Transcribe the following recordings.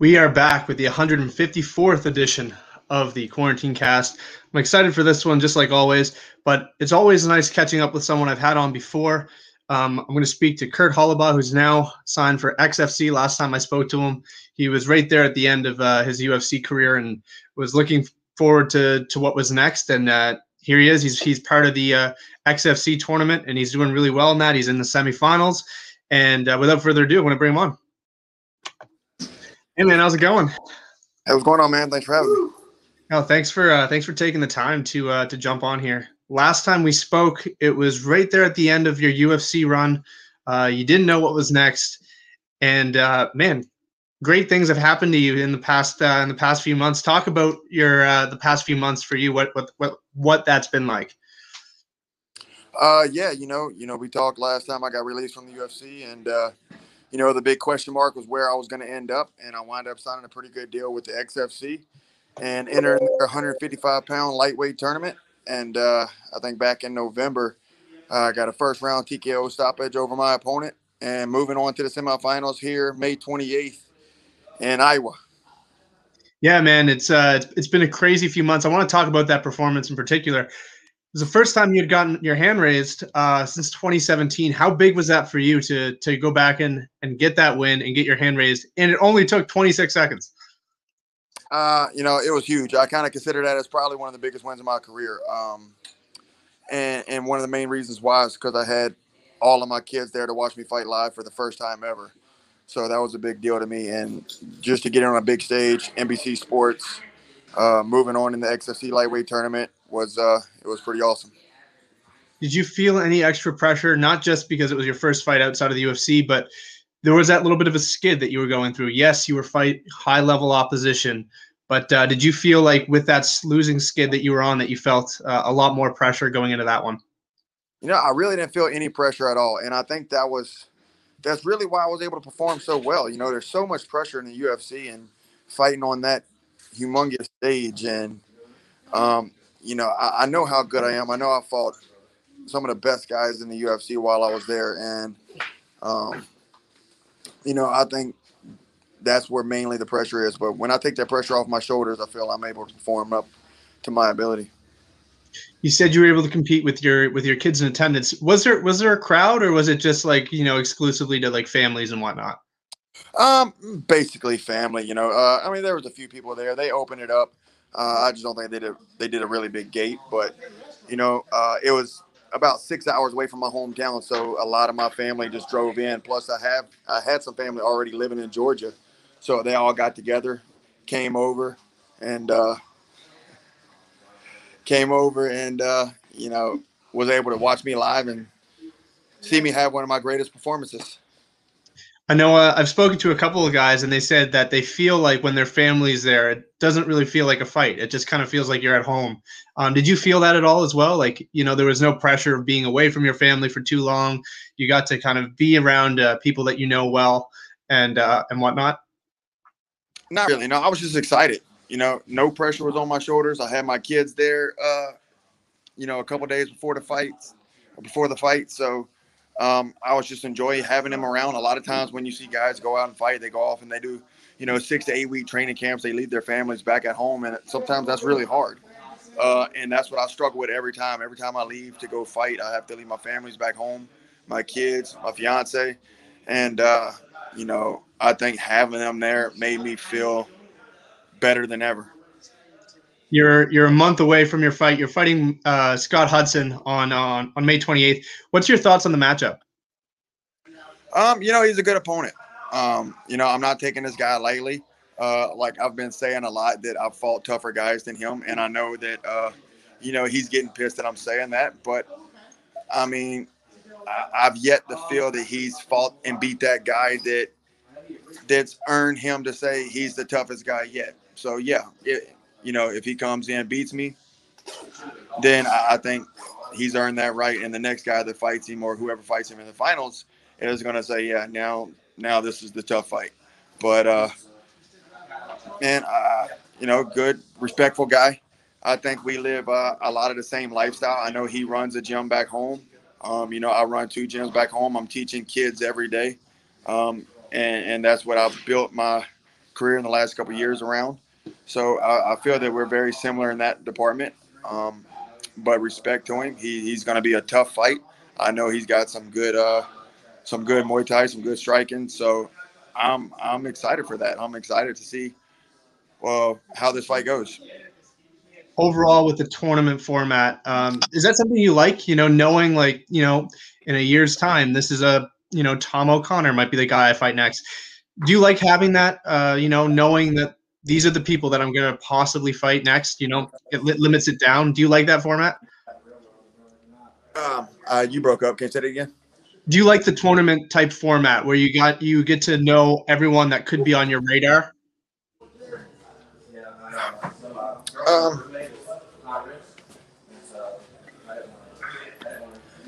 We are back with the 154th edition of the Quarantine Cast. I'm excited for this one, just like always, but it's always nice catching up with someone I've had on before. Um, I'm going to speak to Kurt Holobaugh, who's now signed for XFC. Last time I spoke to him, he was right there at the end of uh, his UFC career and was looking forward to to what was next. And uh, here he is. He's he's part of the uh, XFC tournament, and he's doing really well in that. He's in the semifinals. And uh, without further ado, I want to bring him on. Hey man, how's it going? Hey, what's going on, man? Thanks for having me. Oh, thanks for uh, thanks for taking the time to uh, to jump on here. Last time we spoke, it was right there at the end of your UFC run. Uh, you didn't know what was next, and uh, man, great things have happened to you in the past uh, in the past few months. Talk about your uh, the past few months for you. What what what what that's been like. Uh, yeah, you know, you know, we talked last time I got released from the UFC, and uh, you know, the big question mark was where I was going to end up, and I wound up signing a pretty good deal with the XFC and entering their 155 pound lightweight tournament. And uh, I think back in November, I got a first round TKO stoppage over my opponent, and moving on to the semifinals here, May 28th in Iowa. Yeah, man, it's uh, it's, it's been a crazy few months. I want to talk about that performance in particular was the first time you'd gotten your hand raised uh, since 2017. How big was that for you to to go back and and get that win and get your hand raised? And it only took 26 seconds. Uh, you know, it was huge. I kind of consider that as probably one of the biggest wins of my career. Um, and and one of the main reasons why is because I had all of my kids there to watch me fight live for the first time ever. So that was a big deal to me. And just to get on a big stage, NBC Sports, uh, moving on in the XFC lightweight tournament, was uh, it was pretty awesome. Did you feel any extra pressure, not just because it was your first fight outside of the UFC, but there was that little bit of a skid that you were going through? Yes, you were fight high level opposition, but uh, did you feel like with that losing skid that you were on, that you felt uh, a lot more pressure going into that one? You know, I really didn't feel any pressure at all, and I think that was that's really why I was able to perform so well. You know, there's so much pressure in the UFC and fighting on that humongous stage, and um, you know, I, I, know how good I am. I know I fought some of the best guys in the UFC while I was there, and um, you know, I think that's where mainly the pressure is. But when I take that pressure off my shoulders, I feel I'm able to perform up to my ability. You said you were able to compete with your with your kids in attendance. Was there was there a crowd, or was it just like you know exclusively to like families and whatnot? Um, basically family. You know, uh, I mean, there was a few people there. They opened it up uh, I just don't think they did a, they did a really big gate, but you know, uh, it was about six hours away from my hometown, so a lot of my family just drove in. Plus, I have I had some family already living in Georgia, so they all got together, came over, and uh, came over and uh, you know was able to watch me live and see me have one of my greatest performances. I know uh, I've spoken to a couple of guys, and they said that they feel like when their family's there, it doesn't really feel like a fight. It just kind of feels like you're at home. Um, did you feel that at all as well? Like, you know, there was no pressure of being away from your family for too long. You got to kind of be around uh, people that you know well and uh, and whatnot. Not really. No, I was just excited. You know, no pressure was on my shoulders. I had my kids there. Uh, you know, a couple days before the fights, before the fight, so um, I was just enjoy having them around. A lot of times when you see guys go out and fight, they go off and they do, you know, six to eight week training camps. They leave their families back at home, and sometimes that's really hard. Uh, and that's what I struggle with every time. Every time I leave to go fight, I have to leave my families back home, my kids, my fiance, and uh, you know, I think having them there made me feel better than ever. You're you're a month away from your fight. You're fighting uh, Scott Hudson on on on May 28th. What's your thoughts on the matchup? Um, you know, he's a good opponent. Um, you know, I'm not taking this guy lightly. Uh, like I've been saying a lot that I've fought tougher guys than him, and I know that uh, you know he's getting pissed that I'm saying that. But I mean, I, have yet to feel that he's fought and beat that guy that that's earned him to say he's the toughest guy yet. So yeah, it, you know, if he comes in beats me, then I, think he's earned that right. And the next guy that fights him or whoever fights him in the finals is going to say, yeah, now now this is the tough fight. But uh, man, uh, you know, good, respectful guy. I think we live uh, a lot of the same lifestyle. I know he runs a gym back home. Um, you know, I run two gyms back home. I'm teaching kids every day, um, and, and that's what I've built my career in the last couple years around. So I, I, feel that we're very similar in that department. Um, but respect to him, he, he's going to be a tough fight. I know he's got some good, uh, some good Muay Thai, some good striking. So I'm I'm excited for that. I'm excited to see well how this fight goes. Overall, with the tournament format, um, is that something you like? You know, knowing like you know, in a year's time, this is a you know Tom O'Connor might be the guy I fight next. Do you like having that? Uh, you know, knowing that these are the people that I'm going to possibly fight next. You know, it li- limits it down. Do you like that format? Um, uh, you broke up. Can you say it again? Do you like the tournament type format where you got you get to know everyone that could be on your radar? Um,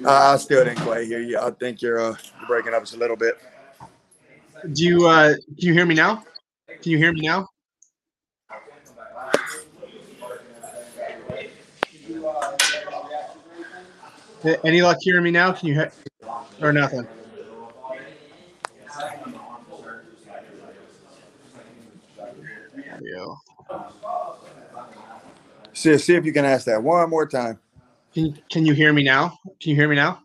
I still didn't quite hear you. I think you're, uh, you're breaking up just a little bit. Do you uh, can you hear me now? Can you hear me now? Any luck hearing me now? Can you hear or nothing? Yeah. See, see if you can ask that one more time. Can Can you hear me now? Can you hear me now?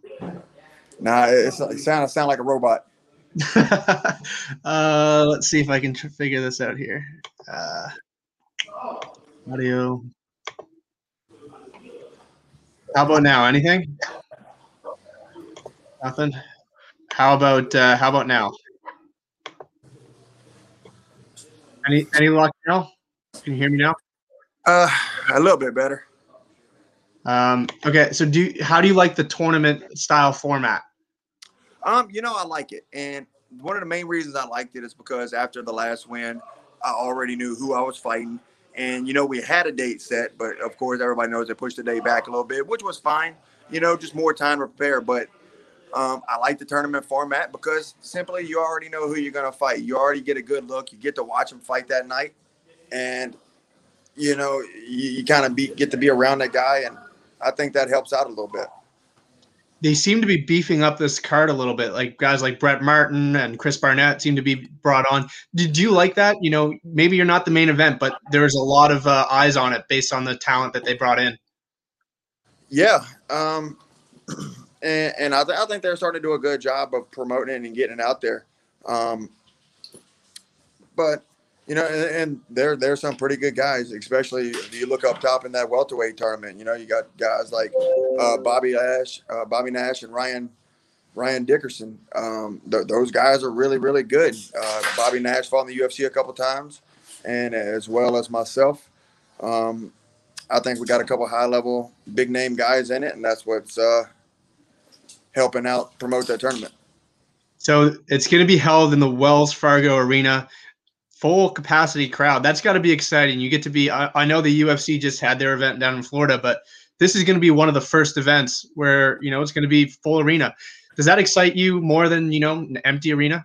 Nah, it's, it sound sound like a robot. uh, let's see if I can figure this out here. Uh, audio. How about now? Anything? Nothing. How about uh, how about now? Any any luck now? Can you hear me now? Uh, a little bit better. Um, okay, so do you, how do you like the tournament style format? Um, you know, I like it, and one of the main reasons I liked it is because after the last win, I already knew who I was fighting. And, you know, we had a date set, but of course, everybody knows they pushed the date back a little bit, which was fine. You know, just more time to prepare. But um, I like the tournament format because simply you already know who you're going to fight. You already get a good look. You get to watch them fight that night. And, you know, you, you kind of get to be around that guy. And I think that helps out a little bit they seem to be beefing up this card a little bit. Like guys like Brett Martin and Chris Barnett seem to be brought on. Did you like that? You know, maybe you're not the main event, but there's a lot of uh, eyes on it based on the talent that they brought in. Yeah, um, and, and I, th- I, think they're starting to do a good job of promoting it and getting it out there. Um, but you know, and, and there there's some pretty good guys, especially if you look up top in that welterweight tournament. You know, you got guys like uh, Bobby Nash, uh, Bobby Nash, and Ryan Ryan Dickerson. Um, th- those guys are really really good. Uh, Bobby Nash fought in the UFC a couple times, and as well as myself. Um, I think we got a couple high level, big name guys in it, and that's what's uh, helping out promote that tournament. So it's going to be held in the Wells Fargo Arena full capacity crowd. That's got to be exciting. You get to be. I, I, know the UFC just had their event down in Florida, but this is going to be one of the first events where you know it's going to be full arena. Does that excite you more than you know an empty arena?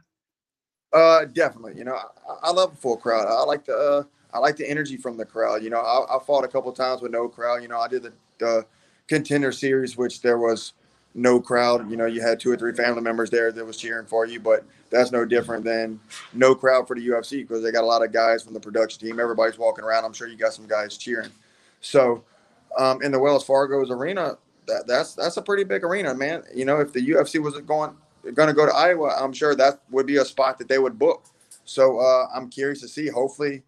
Uh, definitely. You know, I, I love a full crowd. I like the uh, I like the energy from the crowd. You know, I, I fought a couple times with no crowd. You know, I did the, the contender series, which there was no crowd. You know, you had two or three family members there that was cheering for you, but that's no different than no crowd for the UFC because they got a lot of guys from the production team. Everybody's walking around. I'm sure you got some guys cheering. So, um, in the Wells Fargo's arena, that that's that's a pretty big arena, man. You know, if the UFC was going going to go to Iowa, I'm sure that would be a spot that they would book. So uh, I'm curious to see. Hopefully,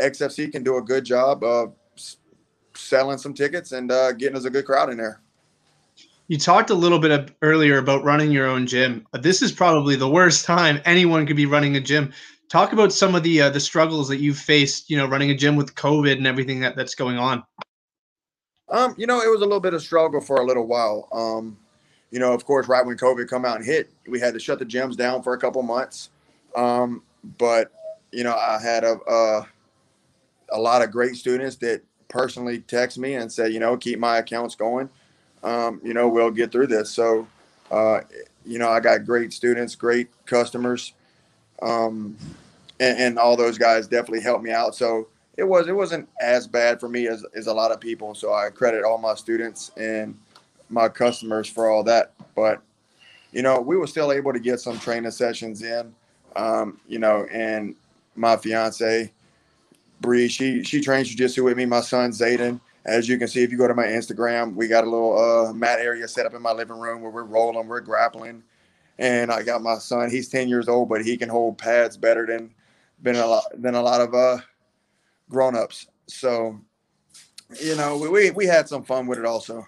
XFC can do a good job of selling some tickets and uh, getting us a good crowd in there. You talked a little bit earlier about running your own gym. This is probably the worst time anyone could be running a gym. Talk about some of the uh, the struggles that you've faced, you know, running a gym with COVID and everything that, that's going on. Um, you know, it was a little bit of struggle for a little while. Um, you know, of course, right when COVID come out and hit, we had to shut the gyms down for a couple months. Um, but you know, I had a, a a lot of great students that personally text me and say, you know, keep my accounts going um, you know, we'll get through this. So, uh, you know, I got great students, great customers, um, and, and, all those guys definitely helped me out. So it was it wasn't as bad for me as, as a lot of people. So I credit all my students and my customers for all that. But you know, we were still able to get some training sessions in, um, you know, and my fiance, Bree, she she trains jujitsu with me. My son Zayden, as you can see, if you go to my Instagram, we got a little uh, mat area set up in my living room where we're rolling, we're grappling, and I got my son. He's ten years old, but he can hold pads better than been a lot than a lot of uh, grown ups. So, you know, we we we had some fun with it also.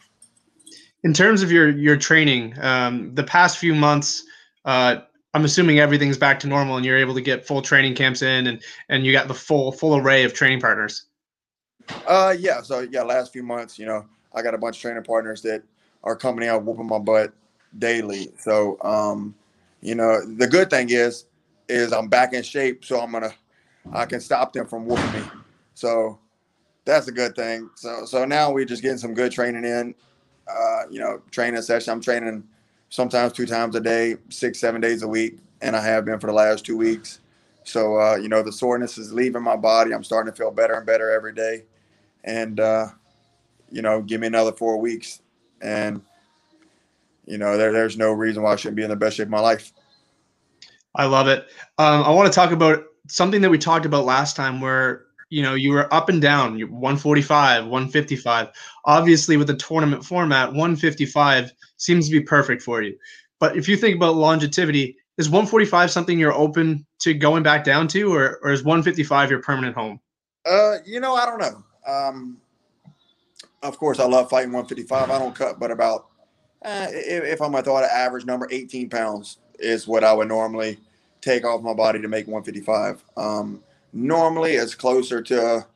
In terms of your your training, um, the past few months. Uh, I'm assuming everything's back to normal and you're able to get full training camps in and and you got the full full array of training partners. Uh yeah, so yeah, last few months, you know, I got a bunch of training partners that are coming out whooping my butt daily. So um, you know, the good thing is is I'm back in shape, so I'm gonna I can stop them from whooping me. So that's a good thing. So so now we're just getting some good training in. Uh, you know, training session. I'm training sometimes two times a day, six, seven days a week, and I have been for the last two weeks. So, uh, you know, the soreness is leaving my body. I'm starting to feel better and better every day. And, uh, you know, give me another four weeks. And, you know, there, there's no reason why I shouldn't be in the best shape of my life. I love it. Um, I want to talk about something that we talked about last time where you know you were up and down 145 155 obviously with the tournament format 155 seems to be perfect for you but if you think about longevity is 145 something you're open to going back down to or, or is 155 your permanent home uh you know i don't know um of course i love fighting 155 i don't cut but about uh, if, if i'm gonna throw out an average number 18 pounds is what i would normally take off my body to make 155 um normally it's closer to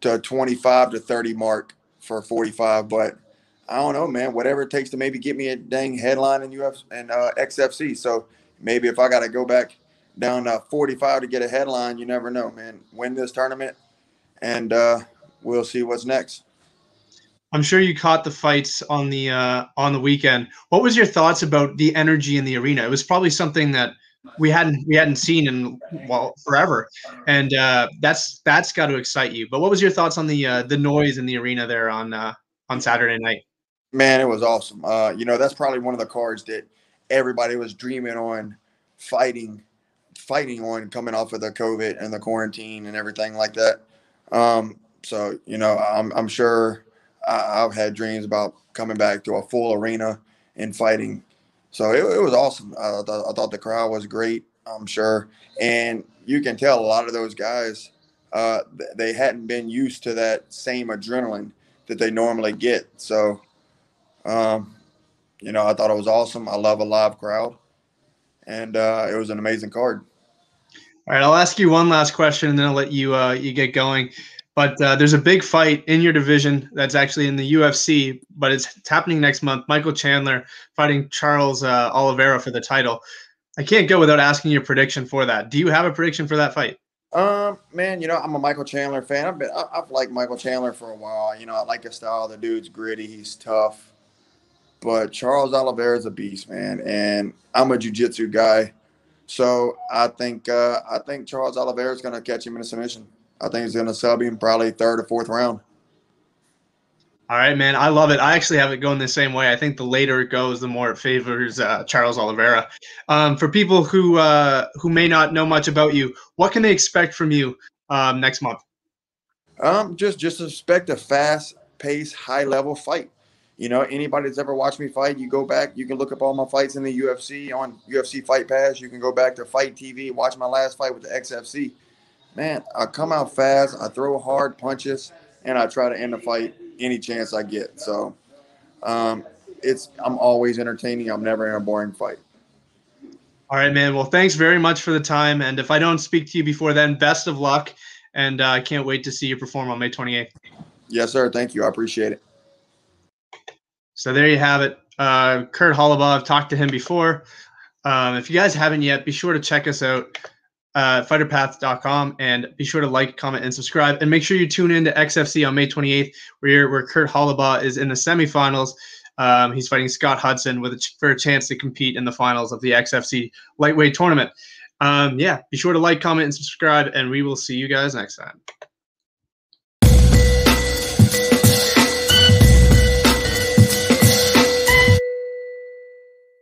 to 25 to 30 mark for 45 but i don't know man. Whatever it takes to maybe get me a dang headline in uf and uh, xfc so maybe if i got to go back down to 45 to get a headline you never know man. Win this tournament and uh, we'll see what's next i'm sure you caught the fights on the uh, on the weekend what was your thoughts about the energy in the arena it was probably something that we hadn't we hadn't seen in well forever, and uh, that's that's got to excite you. But what was your thoughts on the uh, the noise in the arena there on uh, on Saturday night? Man, it was awesome. Uh, you know, that's probably one of the cards that everybody was dreaming on fighting, fighting on coming off of the COVID and the quarantine and everything like that. Um, so you know, I'm I'm sure I've had dreams about coming back to a full arena and fighting so it, it was awesome. I, th- I thought the crowd was great. I'm sure, and you can tell a lot of those guys uh, they hadn't been used to that same adrenaline that they normally get. So, um, you know, I thought it was awesome. I love a live crowd, and uh, it was an amazing card. All right, I'll ask you one last question, and then I'll let you uh, you get going. But uh, there's a big fight in your division that's actually in the UFC, but it's, it's happening next month. Michael Chandler fighting Charles uh, Oliveira for the title. I can't go without asking your prediction for that. Do you have a prediction for that fight? Um, man, you know I'm a Michael Chandler fan. I've been I've liked Michael Chandler for a while. You know I like his style. The dude's gritty. He's tough. But Charles Oliveira is a beast, man, and I'm a jiu-jitsu guy, so I think uh, I think Charles Oliveira is going to catch him in a submission. I think he's going to sub him probably third or fourth round. All right, man. I love it. I actually have it going the same way. I think the later it goes, the more it favors uh, Charles Oliveira. Um, for people who uh, who may not know much about you, what can they expect from you um, next month? Um, just just expect a fast pace, high level fight. You know, anybody that's ever watched me fight, you go back, you can look up all my fights in the UFC on UFC Fight Pass. You can go back to FITE TV, watch my last fight with the XFC man, I come out fast, I throw hard punches, and I try to end the fight any chance I get. So um, it's I'm always entertaining. I'm never in a boring fight. All right, man. Well, thanks very much for the time. And if I don't speak to you before then, best of luck. And uh, I can't wait to see you perform on May 28th. Yes, sir. Thank you. I appreciate it. So there you have it. Uh, Kurt Holobaugh, I've talked to him before. Um, if you guys haven't yet, be sure to check us out uh, fighterpath.com and be sure to like, comment, and subscribe. And make sure you tune in to XFC on May 28th, where, where Kurt Holobaugh is in the semifinals. Um, he's fighting Scott Hudson with a ch- for a chance to compete in the finals of the XFC lightweight tournament. Um, yeah, be sure to like, comment, and subscribe, and we will see you guys next time.